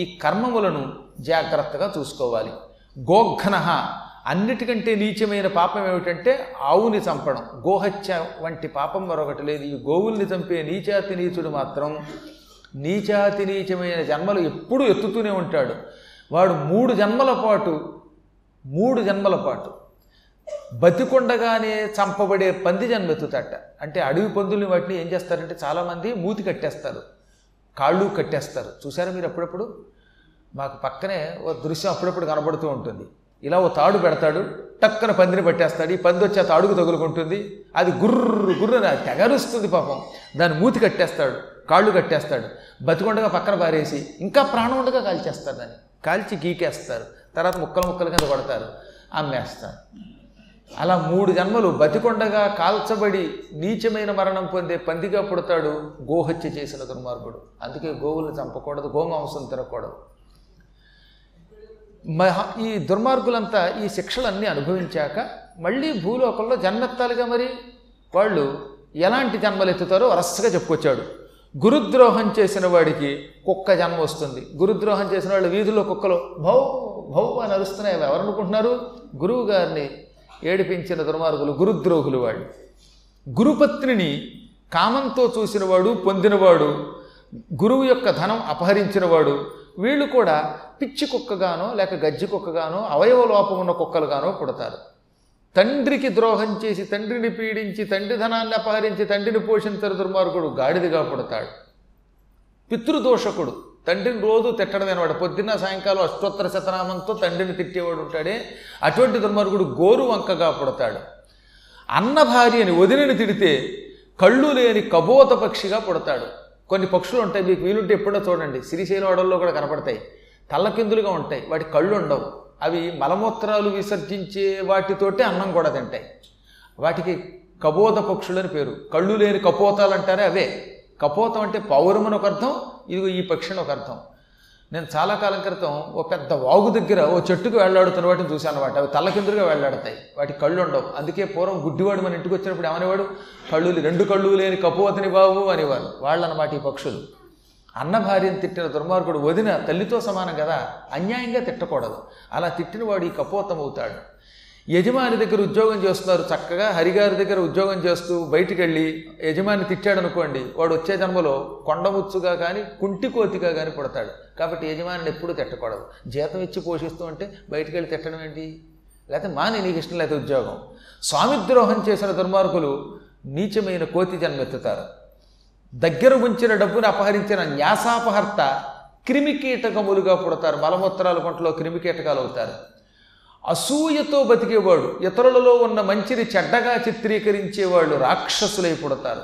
ఈ కర్మములను జాగ్రత్తగా చూసుకోవాలి. గోఘన అన్నిటికంటే నీచమైన పాపం ఏమిటంటే ఆవుని చంపడం. గోహత్య వంటి పాపం మరొకటి లేదు. ఈ గోవుల్ని చంపే నీచాతి నీచుడు మాత్రం నీచాతి నీచమైన జన్మలు ఎప్పుడూ ఎత్తుతూనే ఉంటాడు. వాడు మూడు జన్మల పాటు మూడు జన్మల పాటు బతికొండగానే చంపబడే పంది జన్మెత్తుతాట. అంటే అడవి పందుల్ని వాటిని ఏం చేస్తారంటే చాలామంది మూతి కట్టేస్తారు. కాళ్ళు కట్టేస్తారు. చూసారా మీరు అప్పుడప్పుడు? మాకు పక్కనే ఓ దృశ్యం అప్పుడప్పుడు కనబడుతూ ఉంటుంది. ఇలా ఓ తాడు పెడతాడు టక్కన పందిని పట్టేస్తాడు. ఈ పంది వచ్చి ఆ తాడుకు తగులుకుంటుంది. అది గుర్రు గుర్రు అది తెగరుస్తుంది పాపం. దాన్ని మూతి కట్టేస్తాడు కాళ్ళు కట్టేస్తాడు. బతికొండగా పక్కన పారేసి ఇంకా ప్రాణం ఉండగా కాల్చేస్తారు దాన్ని. కాల్చి గీకేస్తారు. తర్వాత ముక్కలు ముక్కలు కింద కొడతారు. అమ్మేస్తారు. అలా మూడు జన్మలు బతికొండగా కాల్చబడి నీచమైన మరణం పొందే పందిగా పుడతాడు గోహత్య చేసిన దుర్మార్గుడు. అందుకే గోవుల్ని చంపకూడదు గోమాంసం తినకూడదు. మహా ఈ దుర్మార్గులంతా ఈ శిక్షలన్నీ అనుభవించాక మళ్ళీ భూలోకంలో జన్మెత్తాలిగా మరి వాళ్ళు ఎలాంటి జన్మలు ఎత్తుతారో వరసగా చెప్పుకొచ్చాడు. గురుద్రోహం చేసిన వాడికి కుక్క జన్మ వస్తుంది. గురుద్రోహం చేసిన వాళ్ళు వీధుల్లో కుక్కలు భౌ భౌ అని అరుస్తున్నాయి. ఎవరు అనుకుంటున్నారు? గురువు గారిని ఏడిపించిన దుర్మార్గులు గురుద్రోహులు వాడు గురుపత్నిని కామంతో చూసినవాడు పొందినవాడు గురువు యొక్క ధనం అపహరించినవాడు వీళ్ళు కూడా పిచ్చి కుక్కగానో లేక గజ్జి కుక్కగానో అవయవ లోపం ఉన్న కుక్కలుగానో పుడతారు. తండ్రికి ద్రోహం చేసి తండ్రిని పీడించి తండ్రి ధనాన్ని అపహరించి తండ్రిని పోషించరు దుర్మార్గుడు గాడిదిగా పుడతాడు. పితృదోషకుడు. తండ్రిని రోజు తిట్టడమేనవాడు పొద్దున్న సాయంకాలం అష్టోత్తర శతనామంతో తండ్రిని తిట్టేవాడు ఉంటాడే. అటువంటి దుర్మార్గుడు గోరు వంకగా పుడతాడు. అన్న భార్యని వదిలిని తిడితే కళ్ళు లేని కబోత పక్షిగా పుడతాడు. కొన్ని పక్షులు ఉంటాయి మీకు వీలుంటే ఎప్పుడో చూడండి. శ్రీశైలం అడవుల్లో కూడా కనపడతాయి. తల్లకిందులుగా ఉంటాయి. వాటి కళ్ళు ఉండవు. అవి మలమూత్రాలు విసర్జించే వాటితోటే అన్నం కూడా తింటాయి. వాటికి కపోత పక్షులని పేరు. కళ్ళు లేని కపోతాలు అంటారే అవే. కపోతం అంటే పౌరం ఒక అర్థం ఇదిగో ఈ పక్షి అని ఒక అర్థం. నేను చాలా కాలం క్రితం ఓ పెద్ద వాగు దగ్గర ఓ చెట్టుకు వెళ్ళాడుతున్న వాటిని చూశాను అనమాట అవి తల్లకిందులుగా వెళ్ళాడతాయి వాటి కళ్ళు ఉండవు. అందుకే పూర్వం గుడ్డివాడు మన ఇంటికి వచ్చినప్పుడు ఏమనేవాడు? కళ్ళు రెండు కళ్ళు లేని కపోతని బాబు అనేవారు. వాళ్ళనమాట ఈ పక్షులు. అన్న భార్యను తిట్టిన దుర్మార్గుడు వదిన తల్లితో సమానం కదా? అన్యాయంగా తిట్టకూడదు. అలా తిట్టిన వాడు ఈ కపోతం అవుతాడు యజమాని దగ్గర ఉద్యోగం చేస్తున్నారు. చక్కగా హరిగారి దగ్గర ఉద్యోగం చేస్తూ బయటికి వెళ్ళి యజమాని తిట్టాడు అనుకోండి వాడు వచ్చే జన్మలో కొండముచ్చుగా కానీ కుంటికోతిగా కానీ పుడతాడు. కాబట్టి యజమానిని ఎప్పుడూ తిట్టకూడదు. జీతం ఇచ్చి పోషిస్తూ ఉంటే బయటికి వెళ్ళి తిట్టడం ఏంటి? లేకపోతే మాని నీకు ఇష్టం లేకపోతే ఉద్యోగం. స్వామిద్రోహం చేసిన దుర్మార్గులు నీచమైన కోతి జన్మెత్తుతారు. దగ్గర ఉంచిన డబ్బును అపహరించిన న్యాసాపహర్త క్రిమికీటకములుగా పుడతారు. మలమూత్రాల కొంటలో క్రిమికీటకాలు అవుతారు. అసూయతో బతికేవాడు ఇతరులలో ఉన్న మంచిని చెడ్డగా చిత్రీకరించేవాళ్ళు రాక్షసులై పుడతారు.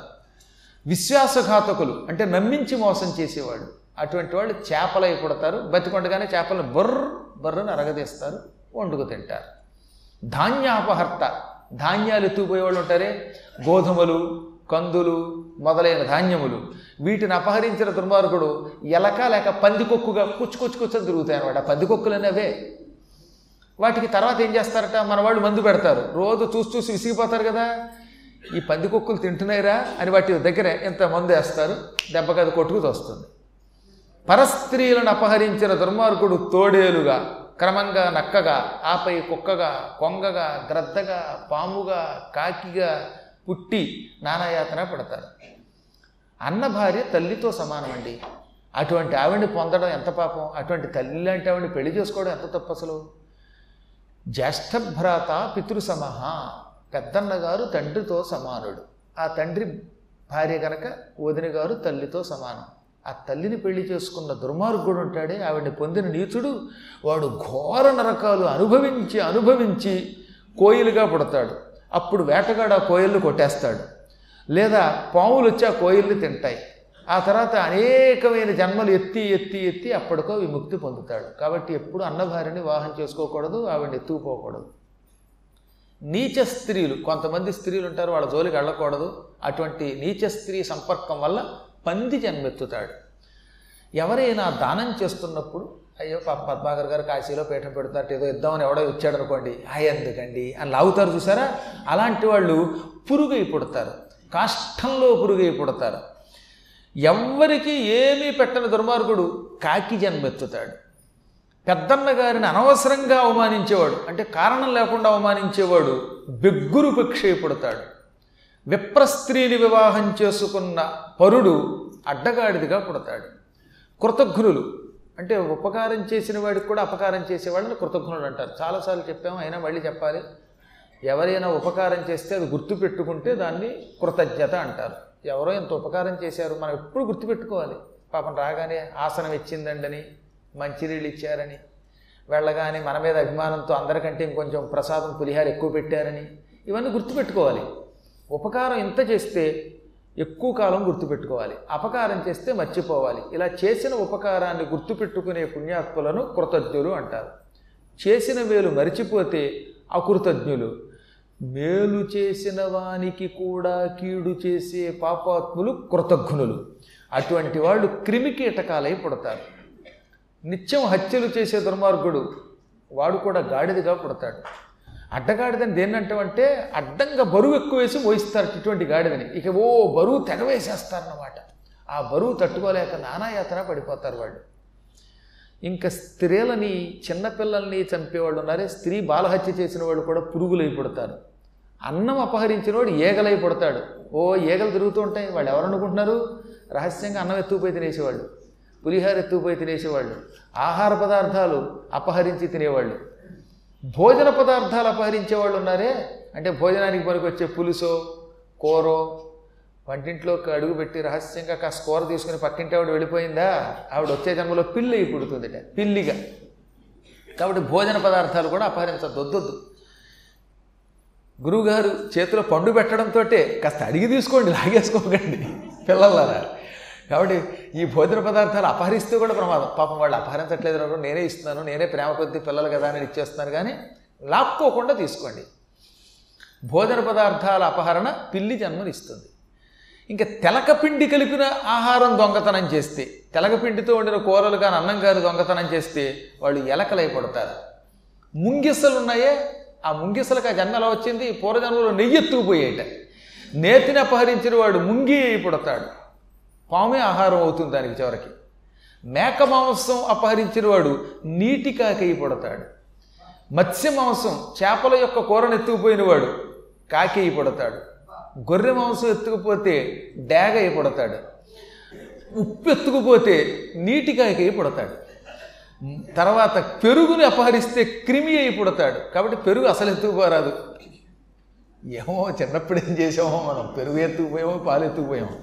విశ్వాసఘాతకులు అంటే నమ్మించి మోసం చేసేవాళ్ళు అటువంటి వాళ్ళు చేపలై పుడతారు. బతికొండగానే చేపలను బర్ర బర్రను అరగదీస్తారు వండుకు తింటారు. ధాన్యాపహర్త ధాన్యాలు ఎత్తుకుపోయేవాళ్ళు ఉంటారే? గోధుమలు కందులు మొదలైన ధాన్యములు. వీటిని అపహరించిన దుర్మార్గుడు ఎలక లేక పందికొక్కుగా కుచ్చుకొచ్చుకొచ్చని తిరుగుతాయి అనమాట పందికొక్కులనేవే వాటికి తర్వాత ఏం చేస్తారట? మన వాళ్ళు మందు పెడతారు. రోజు చూసి చూసి విసిగిపోతారు కదా. ఈ పంది కుక్కలు తింటున్నాయిరా అని వాటి దగ్గర ఇంత మందు వేస్తారు? దెబ్బకి అది కొట్టుకు వస్తుంది పరస్త్రీలను అపహరించిన దుర్మార్గుడు తోడేలుగా క్రమంగా నక్కగా ఆపై కుక్కగా కొంగగా గ్రద్దగా పాముగా కాకిగా పుట్టి నానాయాతన పడతారు. అన్న భార్య తల్లితో సమానమండి. అటువంటి ఆవిడ్ని పొందడం ఎంత పాపం? అటువంటి తల్లి లాంటి ఆవిడ్ని పెళ్ళి చేసుకోవడం ఎంత తప్పు అసలు? జ్యేష్ఠభ్రాత పితృసమహ పెద్దన్నగారు తండ్రితో సమానుడు. ఆ తండ్రి భార్య కనుక వదిన గారు తల్లితో సమానం. ఆ తల్లిని పెళ్ళి చేసుకున్న దుర్మార్గుడు ఉంటాడే ఆవిడ్ని పొందిన నీచుడు వాడు ఘోర నరకాలు అనుభవించి అనుభవించి కోయిలుగా పుడతాడు. అప్పుడు వేటగాడు ఆ కోయిల్ని కొట్టేస్తాడు. లేదా పాములు వచ్చి ఆ కోయిల్ని తింటాయి. ఆ తర్వాత అనేకమైన జన్మలు ఎత్తి ఎత్తి ఎత్తి అప్పటికో విముక్తి పొందుతాడు. కాబట్టి ఎప్పుడు అన్నభార్యని వాహనం చేసుకోకూడదు ఆవిడని ఎత్తుకుపోకూడదు. నీచ స్త్రీలు కొంతమంది స్త్రీలు ఉంటారు వాళ్ళ జోలికి వెళ్ళకూడదు. అటువంటి నీచ స్త్రీ సంపర్కం వల్ల పంది జన్మెత్తుతాడు. ఎవరైనా దానం చేస్తున్నప్పుడు అయ్యో పాప పద్మాకర్ గారు కాశీలో పీఠం పెడతారు ఏదో ఇద్దామని ఎవడో ఇచ్చాడు అనుకోండి అయ్య ఎందుకండి అని లాగుతారు చూసారా? అలాంటి వాళ్ళు పురుగై పుడతారు. కాష్టంలో పురుగై పుడతారు. ఎవ్వరికి ఏమీ పెట్టని దుర్మార్గుడు కాకి జన్మెత్తుతాడు. పెద్దన్న గారిని అనవసరంగా అవమానించేవాడు అంటే కారణం లేకుండా అవమానించేవాడు బెగ్గురు పక్షయపడతాడు విప్రస్త్రీని వివాహం చేసుకున్న పరుడు అడ్డగాడిదిగా పుడతాడు. కృతజ్ఞులు అంటే ఉపకారం చేసిన వాడికి కూడా అపకారం చేసేవాళ్ళని కృతజ్ఞులు అంటారు. చాలాసార్లు చెప్పాము అయినా మళ్ళీ చెప్పాలి. ఎవరైనా ఉపకారం చేస్తే అది గుర్తుపెట్టుకుంటే దాన్ని కృతజ్ఞత అంటారు. ఎవరో ఇంత ఉపకారం చేశారు మనం ఎప్పుడు గుర్తుపెట్టుకోవాలి. పాపం రాగానే ఆసనం ఇచ్చిందండని మంచినీళ్ళు ఇచ్చారని వెళ్ళగానే మన మీద అభిమానంతో అందరికంటే ఇంకొంచెం ప్రసాదం పులిహార ఎక్కువ పెట్టారని ఇవన్నీ గుర్తుపెట్టుకోవాలి. ఉపకారం ఇంత చేస్తే ఎక్కువ కాలం గుర్తుపెట్టుకోవాలి. అపకారం చేస్తే మర్చిపోవాలి. ఇలా చేసిన ఉపకారాన్ని గుర్తుపెట్టుకునే పుణ్యాత్ములను కృతజ్ఞులు అంటారు. చేసిన వేలు మరిచిపోతే అకృతజ్ఞులు. మేలు చేసిన వానికి కూడా కీడు చేసే పాపాత్ములు కృతజ్ఞులు. అటువంటి వాళ్ళు క్రిమి కీటకాలై పుడతారు. నిత్యం హత్యలు చేసే దుర్మార్గుడు వాడు కూడా గాడిదగా పుడతాడు. అడ్డగాడిదని దేన్నంటామంటే అడ్డంగా బరువు ఎక్కువ వేసి మోయిస్తారు ఇటువంటి గాడిదని. ఇక ఓ బరువు తెగవేసేస్తారన్నమాట ఆ బరువు తట్టుకోలేక నానాయాతన పడిపోతారు వాళ్ళు. ఇంకా స్త్రీలని చిన్నపిల్లల్ని చంపేవాళ్ళు ఉన్నారే స్త్రీ బాలహత్య చేసిన వాళ్ళు కూడా పురుగులై పుడతారు. అన్నం అపహరించిన వాడు ఏగలై పుడతాడు. ఓ ఏగలు తిరుగుతూ ఉంటాయి. వాళ్ళు ఎవరనుకుంటున్నారు రహస్యంగా అన్నం ఎత్తుకుపోయి తినేసేవాళ్ళు. పులిహార ఎత్తుకుపోయి తినేసేవాళ్ళు. ఆహార పదార్థాలు అపహరించి తినేవాళ్ళు. భోజన పదార్థాలు అపహరించే వాళ్ళు ఉన్నారే. అంటే భోజనానికి పనికొచ్చే పులుసో కూరో వంటింట్లోకి అడుగు పెట్టి రహస్యంగా కాస్త కూర తీసుకుని పక్కింటి ఆవిడ వెళ్ళిపోయిందా? ఆవిడ వచ్చే జన్మలో పిల్లి పుడుతుందిట పిల్లిగా. కాబట్టి భోజన పదార్థాలు కూడా అపహరించద్దు గురువుగారు చేతిలో పండు పెట్టడంతో కాస్త అడిగి తీసుకోండి లాగేసుకోకండి పిల్లలారా. కాబట్టి ఈ భోజన పదార్థాలు అపహరిస్తే కూడా ప్రమాదం. పాపం వాళ్ళు అపహరించట్లేదు అనుకో నేనే ఇస్తున్నాను నేనే ప్రేమ కొద్ది పిల్లలు కదా అని ఇచ్చేస్తున్నాను కానీ లాక్కోకుండా తీసుకోండి. భోజన పదార్థాల అపహరణ పిల్లి జన్మనిస్తుంది. ఇంకా తెలకపిండి కలిపిన ఆహారం దొంగతనం చేస్తే తెలకపిండితో వండిన కూరలు కానీ అన్నం కానీ దొంగతనం చేస్తే వాళ్ళు ఎలకలై పడతారు. ముంగిసలు ఉన్నాయే ఆ ముంగిసలకు ఆ జన్మ వచ్చింది? పూర్వజన్మలో నెయ్యి ఎత్తుకుపోయేట. నేతిని అపహరించిన వాడు ముంగి అయి పుడతాడు. పామే ఆహారం అవుతుంది దానికి చివరికి. మేక మాంసం అపహరించిన వాడు నీటి కాకి పుడతాడు. మత్స్య మాంసం చేపల యొక్క కూరను ఎత్తుకుపోయిన వాడు కాకేయి పుడతాడు. గొర్రె మాంసం ఎత్తుకుపోతే డేగ అయి పుడతాడు ఉప్పు ఎత్తుకుపోతే నీటి కాకయి పుడతాడు తర్వాత పెరుగుని అపహరిస్తే క్రిమి అయి పుడతాడు కాబట్టి పెరుగు అసలు ఎత్తుకుపోరాదు. ఏమో చిన్నప్పుడు ఏం చేసామో మనం పెరుగు ఎత్తుకుపోయామో పాలు ఎత్తుకుపోయామో.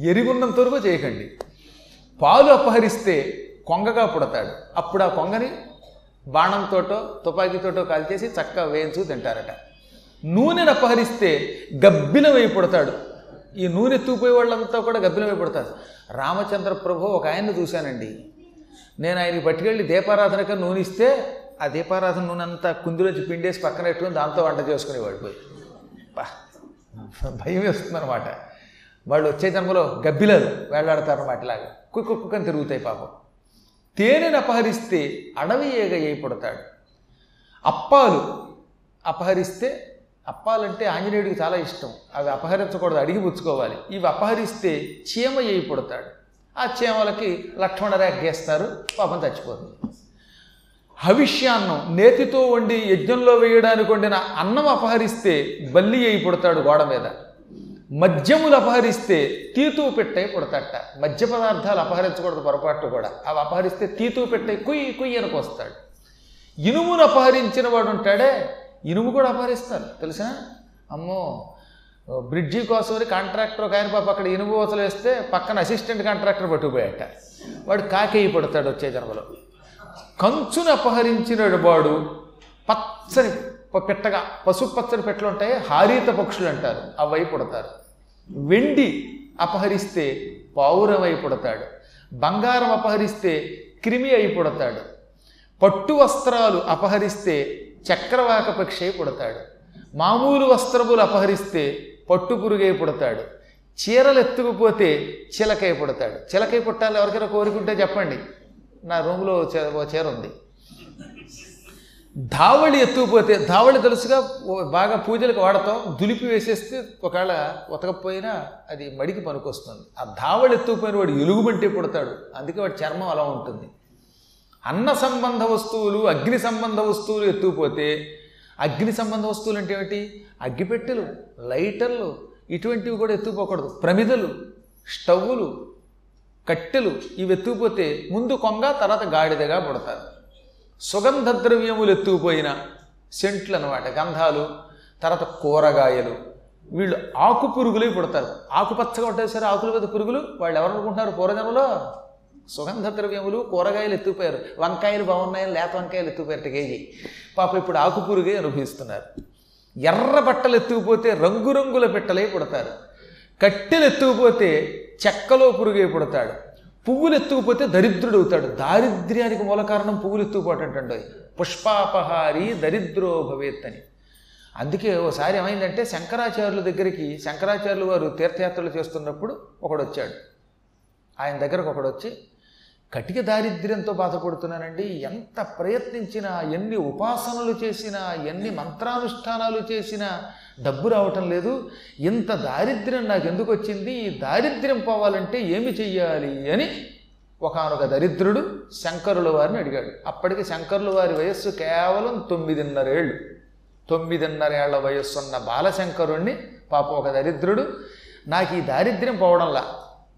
ఎరిగున్నంత వరకు చేయకండి. పాలు అపహరిస్తే కొంగగా పుడతాడు. అప్పుడు ఆ కొంగని బాణంతోటో తుపాకీతోటో కాల్చేసి చక్కగా వేయించు తింటారట. నూనెను అపహరిస్తే గబ్బిలమై పుడతాడు. ఈ నూనె ఎత్తుకుపోయే వాళ్ళంతా కూడా గబ్బిలమై పుడతారు. రామచంద్ర ప్రభు ఒక ఆయన్ని చూశానండి. నేను ఆయనకి పట్టుకెళ్ళి దీపారాధనగా నూనె ఇస్తే ఆ దీపారాధన నూనె అంతా కుందిలోంచి పిండేసి పక్కన పెట్టుకుని దాంతో వంట చేసుకునేవాడు. పోయి భయం వేస్తుందన్నమాట. వాళ్ళు వచ్చే జన్మలో గబ్బిలదు వేళ్ళాడతారన్నమాట ఇలాగా. కుక్క కుక్కని తిరుగుతాయి పాపం. తేనెను అపహరిస్తే అడవి ఏగ అయి పుడతాడు. అప్పాలు అపహరిస్తే అప్పాలంటే ఆంజనేయుడికి చాలా ఇష్టం. అవి అపహరించకూడదు అడిగి పుచ్చుకోవాలి. ఇవి అపహరిస్తే చీమ చేయి పుడతాడు. ఆ చీమలకి లక్ష్మణ రేఖ పాపం చచ్చిపోతుంది. హవిష్యాన్నం నేతితో వండి యజ్ఞంలో వేయడానికి వండిన అన్నం అపహరిస్తే బల్లి అయి పుడతాడు గోడ మీద. మద్యములు అపహరిస్తే తీతూ పెట్టై పుడతట మద్య పదార్థాలు అపహరించకూడదు పొరపాటు కూడా. అవి అపహరిస్తే తీతూ పెట్టై కుయ్యి కుయ్యనకు వస్తాడు ఇనుమును అపహరించిన వాడు ఉంటాడే ఇనుము కూడా అపహరిస్తారు తెలుసా? అమ్మో బ్రిడ్జి కోసమని కాంట్రాక్టర్ ఒక ఆయన పాప అక్కడ ఇనుము ఊసలు వేస్తే పక్కన అసిస్టెంట్ కాంట్రాక్టర్ పట్టుకుపోయాట. వాడు కాకేయి పడతాడు వచ్చే జన్మలో. కంచును అపహరించినాడు వాడు. పచ్చని పెట్టగా పసుపు పచ్చని పెట్టలు ఉంటాయి హారీత పక్షులు అంటారు అవి పుడతారు. వెండి అపహరిస్తే పావురమై పుడతాడు. బంగారం అపహరిస్తే క్రిమి అయి పుడతాడు. పట్టు వస్త్రాలు అపహరిస్తే చక్రవాక పక్షి పుడతాడు. మామూలు వస్త్రములు అపహరిస్తే పట్టుపురుగై పుడతాడు. చీరలు ఎత్తుకుపోతే చిలకై పుడతాడు. చిలకై పుట్టాలి ఎవరికైనా కోరుకుంటే చెప్పండి. నా రూమ్లో చే- చీర ఉంది. ధావళి ఎత్తుకుపోతే ధావళి తెలుసుగా బాగా పూజలకు వాడతాం. దులిపి వేసేస్తే ఒకవేళ ఉతకపోయినా అది మడికి పనికొస్తుంది. ఆ ధావళి ఎత్తుకుపోయిన వాడు ఎలుగుబంటే పుడతాడు. అందుకే వాడి చర్మం అలా ఉంటుంది. అన్న సంబంధ వస్తువులు అగ్ని సంబంధ వస్తువులు ఎత్తుకుపోతే అగ్ని సంబంధ వస్తువులు అంటే ఏమిటి? అగ్గిపెట్టెలు లైటర్లు ఇటువంటివి కూడా ఎత్తుకుపోకూడదు. ప్రమిదలు స్టవ్వులు కట్టెలు ఇవి ఎత్తుకుపోతే ముందు కొంగ తర్వాత గాడిదగా పుడతారు. సుగంధ ద్రవ్యములు ఎత్తుకుపోయిన సెంట్లు అనమాట గంధాలు తర్వాత కూరగాయలు. వీళ్ళు ఆకు పురుగులు పుడతారు ఆకుపచ్చగా ఉంటాయి సరే ఆకుల మీద పురుగులు. వాళ్ళు ఎవరు అనుకుంటున్నారు? పూర్వజనంలో సుగంధ ద్రవ్యములు కూరగాయలు ఎత్తుపోయారు వంకాయలు బాగున్నాయని లేత వంకాయలు ఎత్తుకుపోయారు కేజీ పాప ఇప్పుడు ఆకు అనుభవిస్తున్నారు. ఎర్ర బట్టలు ఎత్తుకుపోతే రంగురంగుల పెట్టలే పుడతారు. కట్టెలు ఎత్తుకుపోతే చెక్కలో పురుగే పుడతాడు. పువ్వులు ఎత్తుకుపోతే దరిద్రుడు అవుతాడు. దారిద్ర్యానికి మూల కారణం పువ్వులు ఎత్తుకుపోవటంటండి పుష్పాపహారి దరిద్రో భవేత్ అని అందుకే ఓసారి ఏమైందంటే శంకరాచార్యుల దగ్గరికి శంకరాచార్యులు వారు తీర్థయాత్రలు చేస్తున్నప్పుడు ఒకడొచ్చాడు. ఆయన దగ్గరకు ఒకడు వచ్చి కటిక దారిద్ర్యంతో బాధపడుతున్నానండి. ఎంత ప్రయత్నించినా ఎన్ని ఉపాసనలు చేసినా ఎన్ని మంత్రానుష్ఠానాలు చేసినా డబ్బు రావటం లేదు. ఇంత దారిద్ర్యం నాకు ఎందుకు వచ్చింది? ఈ దారిద్ర్యం పోవాలంటే ఏమి చెయ్యాలి అని ఒకనొక దరిద్రుడు శంకరుల వారిని అడిగాడు. అప్పటికి శంకరుల వారి వయస్సు కేవలం తొమ్మిదిన్నరేళ్ళు. తొమ్మిదిన్నరేళ్ళ వయస్సు ఉన్న బాలశంకరుణ్ణి పాప ఒక దరిద్రుడు. నాకు ఈ దారిద్ర్యం పోవడంలా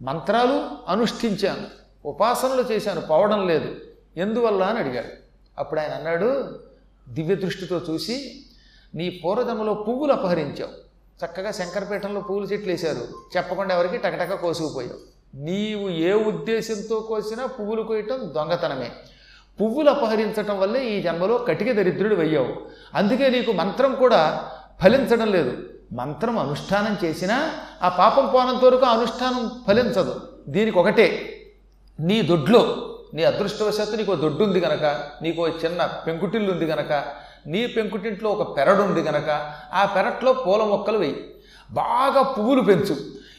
మంత్రాలు అనుష్ఠించాను. ఉపాసనలు చేశాను పోవడం లేదు. ఎందువల్ల అని అడిగాడు. అప్పుడు ఆయన అన్నాడు దివ్య దృష్టితో చూసి నీ పూర్వజన్మలో పువ్వులు అపహరించావు. చక్కగా శంకరపీఠంలో పువ్వులు చెట్లు వేశారు. చెప్పకుండా ఎవరికి టకటక కోసుకుపోయావు. నీవు ఏ ఉద్దేశంతో కోసినా పువ్వులు కోయటం దొంగతనమే. పువ్వులు అపహరించటం వల్లే ఈ జన్మలో కటిక దరిద్రుడు అయ్యావు. అందుకే నీకు మంత్రం కూడా ఫలించడం లేదు. మంత్రం అనుష్ఠానం చేసినా ఆ పాపం పోనంత వరకు అనుష్ఠానం ఫలించదు. దీనికి ఒకటే నీ దొడ్లో నీ అదృష్టవశాత్తు నీకు దొడ్డు ఉంది గనక నీకు ఓ చిన్న పెంకుటిల్లు ఉంది గనక నీ పెంకుటింట్లో ఒక పెరడు ఉంది గనక ఆ పెరట్లో పూల మొక్కలు వెయ్యి బాగా పువ్వులు పెంచు.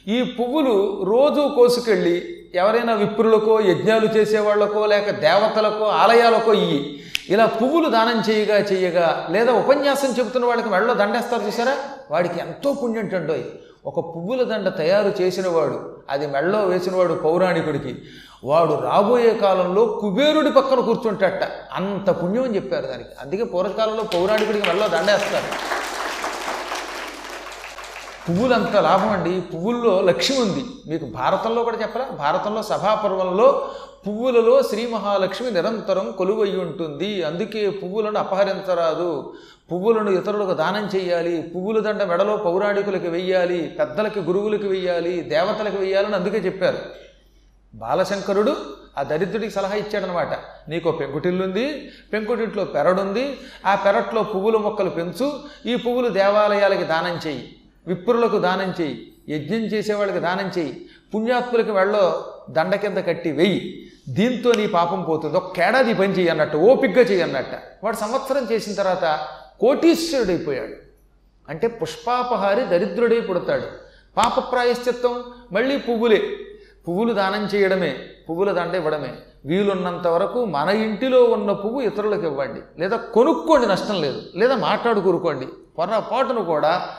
ఈ పువ్వులు రోజు కోసుకెళ్ళి ఎవరైనా విప్రులకో యజ్ఞాలు చేసేవాళ్ళకో లేక దేవతలకో ఆలయాలకో ఇయ్యి. ఇలా పువ్వులు దానం చేయగా చేయగా లేదా ఉపన్యాసం చెబుతున్న వాళ్ళకి మెడలో దండేస్తారు చూసారా? వాడికి ఎంతో పుణ్యం ఒక పువ్వుల దండ తయారు చేసినవాడు అది మెడలో వేసినవాడు పౌరాణికుడికి. వాడు రాబోయే కాలంలో కుబేరుడి పక్కన కూర్చుంటట అంత పుణ్యం అని చెప్పారు దానికి. అందుకే పూర్వకాలంలో పౌరాణికుడికి వెళ్ళ దండేస్తారు. పువ్వులంత లాభం అండి. పువ్వుల్లో లక్ష్మి ఉంది. మీకు భారతంలో కూడా చెప్పరా భారతంలో సభాపర్వంలో పువ్వులలో శ్రీ మహాలక్ష్మి నిరంతరం కొలువై ఉంటుంది. అందుకే పువ్వులను అపహరించరాదు. పువ్వులను ఇతరులకు దానం చేయాలి పువ్వుల దండ మెడలో పౌరాణికులకి వెయ్యాలి. పెద్దలకి గురువులకి వెయ్యాలి. దేవతలకు వెయ్యాలని అందుకే చెప్పారు. బాలశంకరుడు ఆ దరిద్రుడికి సలహా ఇచ్చాడనమాట. నీకు పెంకుటిల్లుంది పెంకుటింట్లో పెరడుంది ఆ పెరట్లో పువ్వుల మొక్కలు పెంచు ఈ పువ్వులు దేవాలయాలకి దానం చేయి విప్రులకు దానం చేయి యజ్ఞం చేసేవాళ్ళకి దానం చేయి పుణ్యాత్ములకి వెళ్ళో దండ కింద కట్టి వెయ్యి దీంతో నీ పాపం పోతుంది. ఒక్కేడాది పని చెయ్యి అన్నట్టు ఓపిగ్గా చెయ్యి అన్నట్ట. వాడు సంవత్సరం చేసిన తర్వాత కోటీశ్వరుడైపోయాడు. అంటే పుష్పాపహారి దరిద్రుడై పుడతాడు. పాప ప్రాయశ్చిత్తం మళ్ళీ పువ్వులే. పువ్వులు దానం చేయడమే పువ్వుల దండ ఇవ్వడమే. వీలున్నంత వరకు మన ఇంటిలో ఉన్న పువ్వు ఇతరులకు ఇవ్వండి. లేదా కొనుక్కోండి నష్టం లేదు. లేదా మాట్లాడుకూరుకోండి పొరపాటును కూడా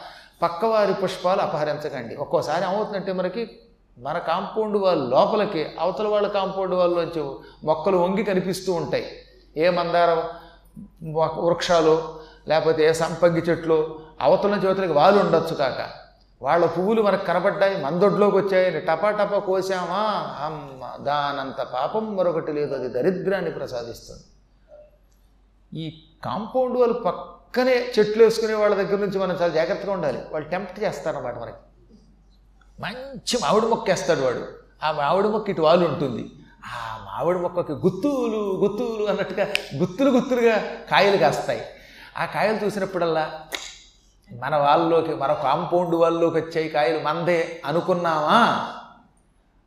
పక్కవారి పుష్పాలు అపహరించకండి. ఒక్కోసారి ఏమవుతుందంటే మనకి మన కాంపౌండ్ వాళ్ళ లోపలికి అవతల వాళ్ళ కాంపౌండ్ వాళ్ళలోంచి మొక్కలు వంగి కనిపిస్తూ ఉంటాయి. ఏ మందార వృక్షాలు లేకపోతే ఏ సంపంగి చెట్లు అవతల నుంచి అవతలకి వాళ్ళు ఉండొచ్చు కాక. వాళ్ళ పువ్వులు మనకు కనబడ్డాయి మందొడ్లోకి వచ్చాయని టపా టపా కోసామా? అమ్మ దానంత పాపం మరొకటి లేదు. అది దరిద్రాన్ని ప్రసాదిస్తుంది. ఈ కాంపౌండ్ వాళ్ళు పక్కనే చెట్లు వేసుకునే వాళ్ళ దగ్గర నుంచి మనం చాలా జాగ్రత్తగా ఉండాలి. వాళ్ళు టెంప్ట్ చేస్తారన్నమాట మనకి. మంచి మామిడి మొక్క వేస్తాడు వాడు. ఆ మామిడి మొక్క ఇటు వాళ్ళు ఉంటుంది. ఆ మామిడి మొక్కకి గుత్తులు గుత్తులు అన్నట్టుగా గుత్తులు గుత్తులుగా కాయలు కాస్తాయి. ఆ కాయలు చూసినప్పుడల్లా మన వాళ్ళలోకి మన కాంపౌండ్ వాళ్ళలోకి వచ్చాయి కాయలు మందే అనుకున్నామా?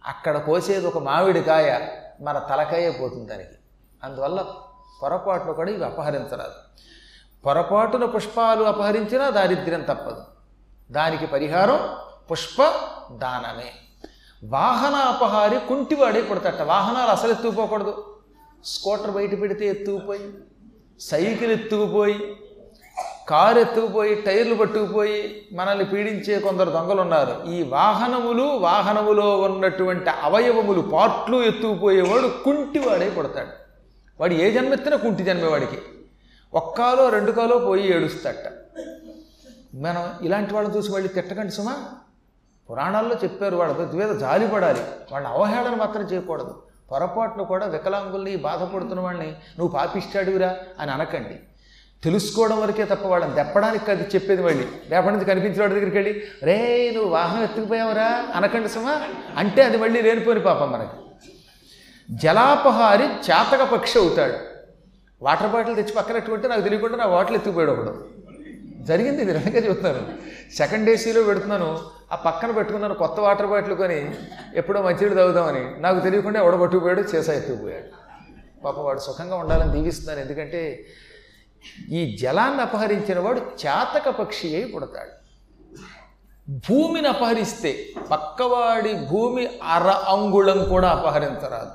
అక్కడ కోసేది ఒక మామిడి కాయ మన తలకాయే పోతుంది దానికి. అందువల్ల పొరపాటును కూడా ఇవి అపహరించరాదు. పొరపాటున పుష్పాలు అపహరించినా దారిద్ర్యం తప్పదు. దానికి పరిహారం పుష్ప దానమే. వాహన అపహారి కుంటివాడే పుడతట వాహనాలు అసలు ఎత్తుకుపోకూడదు. స్కూటర్ బయట పెడితే ఎత్తుకుపోయి సైకిల్ ఎత్తుకుపోయి కారు ఎత్తుకుపోయి టైర్లు పట్టుకుపోయి మనల్ని పీడించే కొందరు దొంగలు ఉన్నారు ఈ వాహనములు వాహనములో ఉన్నటువంటి అవయవములు పార్ట్లు ఎత్తుకుపోయేవాడు కుంటివాడై పడతాడు. వాడు ఏ జన్మెత్తినా కుంటి జన్మే వాడికి. ఒక్కాలో రెండు కాలో పోయి ఏడుస్తాట మనం ఇలాంటి వాళ్ళని చూసి వాళ్ళు తిట్టకండి సుమా. పురాణాల్లో చెప్పారు వాళ్ళ మీద జాలిపడాలి వాళ్ళని అవహేళన మాత్రం చేయకూడదు. పొరపాటును కూడా వికలాంగుల్ని బాధపడుతున్న వాళ్ళని నువ్వు పాపిస్తాడువిరా అని అనకండి. తెలుసుకోవడం వరకే తప్ప వాళ్ళని తెప్పడానికి అది చెప్పేది మళ్ళీ. రేపటి నుంచి కనిపించిన వాడి దగ్గరికి వెళ్ళి రే నువ్వు వాహనం ఎత్తుకుపోయావురా? అనకండి సుమా. అంటే అది మళ్ళీ లేనిపోని పాపం మనకి. జలాపహారి చాతక పక్షి అవుతాడు. వాటర్ బాటిల్ తెచ్చి పక్కనట్టుకుంటే నాకు తెలియకుండా నా బాటిల్ ఎత్తుకుపోయాడు ఒకడు. జరిగింది ఇది నిజంగా చెబుతున్నాను. సెకండ్ ఏసీలో పెడుతున్నాను ఆ పక్కన పెట్టుకున్నాను కొత్త వాటర్ బాటిల్ కొని ఎప్పుడో మంచినీళ్ళు తాగుదామని. నాకు తెలియకుండా ఎవడ పట్టుకుపోయాడు చేసా ఎత్తుకుపోయాడు. పాప వాడు సుఖంగా ఉండాలని దీవిస్తున్నాను. ఎందుకంటే ఈ జలాన్ని అపహరించిన వాడు చాతక పక్షి అయి పుడతాడు. భూమిని అపహరిస్తే పక్కవాడి భూమి అర అంగుళం కూడా అపహరించరాదు.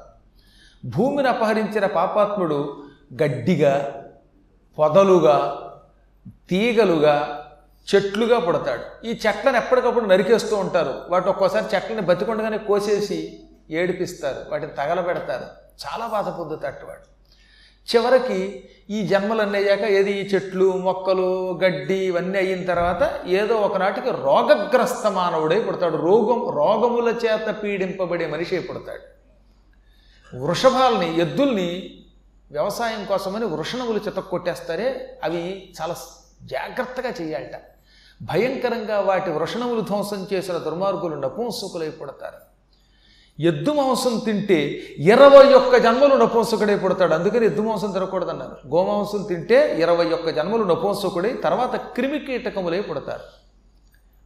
భూమిని అపహరించిన పాపాత్ముడు గడ్డిగా పొదలుగా తీగలుగా చెట్లుగా పుడతాడు. ఈ చెట్లను ఎప్పటికప్పుడు నరికేస్తూ ఉంటారు. వాటి ఒక్కోసారి చెట్లని బతికొండగానే కోసేసి ఏడిపిస్తారు. వాటిని తగలబెడతారు. చాలా బాధ పొందుతాడు వాడు. చివరికి ఈ జన్మలన్నీ అయ్యాక ఏది? ఈ చెట్లు మొక్కలు గడ్డి ఇవన్నీ అయిన తర్వాత ఏదో ఒకనాటికి రోగగ్రస్త మానవుడై పుడతాడు. రోగం రోగముల చేత పీడింపబడే మనిషి అయి పుడతాడు. వృషభాలని ఎద్దుల్ని వ్యవసాయం కోసమని వృషణములు చితక్ కొట్టేస్తారే అవి చాలా జాగ్రత్తగా చేయాలట. భయంకరంగా వాటి వృషణములు ధ్వంసం చేసిన దుర్మార్గులు నపుంసుకులై పుడతారు. ఎద్దు మాంసం తింటే ఇరవై ఒక్క జన్మలు నపుంసకుడై పుడతాడు. అందుకని ఎద్దు మాంసం తినకూడదన్నారు. గోమాంసం తింటే ఇరవై ఒక్క జన్మలు నపుంసకుడై తర్వాత క్రిమికీటకములై పుడతారు.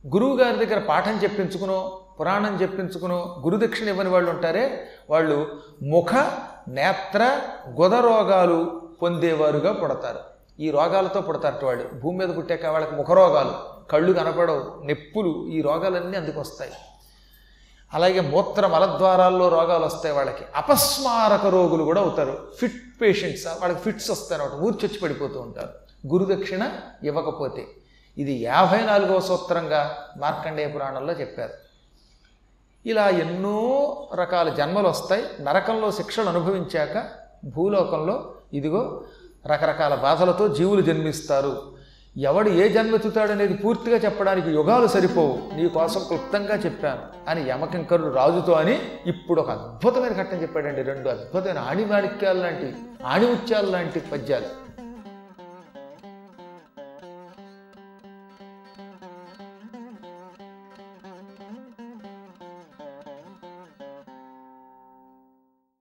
గురువు గారి దగ్గర పాఠం చెప్పించుకునో పురాణం చెప్పించుకునో గురుదక్షిణ ఇవ్వని వాళ్ళు ఉంటారే వాళ్ళు ముఖ నేత్ర గొద రోగాలు పొందేవారుగా పుడతారు. ఈ రోగాలతో పుడతారట వాళ్ళు. భూమి మీద పుట్టాక వాళ్ళకి ముఖ రోగాలు కళ్ళు కనపడవు నొప్పులు ఈ రోగాలన్నీ అందుకు వస్తాయి అలాగే మూత్ర మలద్వారాల్లో రోగాలు వస్తాయి వాళ్ళకి అపస్మారక రోగులు కూడా అవుతారు. ఫిట్ పేషెంట్స్ వాళ్ళకి ఫిట్స్ వస్తాయి అనమాట ఊర్చొచ్చి పడిపోతూ ఉంటారు. గురుదక్షిణ ఇవ్వకపోతే. ఇది యాభై నాలుగవ సూత్రంగా మార్కండేయ పురాణంలో చెప్పారు. ఇలా ఎన్నో రకాల జన్మలు వస్తాయి. నరకంలో శిక్షలు అనుభవించాక భూలోకంలో ఇదిగో రకరకాల బాధలతో జీవులు జన్మిస్తారు. ఎవడు ఏ జన్మెత్తుతాడనేది పూర్తిగా చెప్పడానికి యుగాలు సరిపోవు. నీ కోసం క్లుప్తంగా చెప్పాను. అని యమకింకరుడు రాజుతో అని ఇప్పుడు ఒక అద్భుతమైన ఘట్టం చెప్పాడండి. రెండు అద్భుతమైన ఆణిమాణిక్యాలు లాంటి ఆణిముత్యాలు లాంటి పద్యాలు.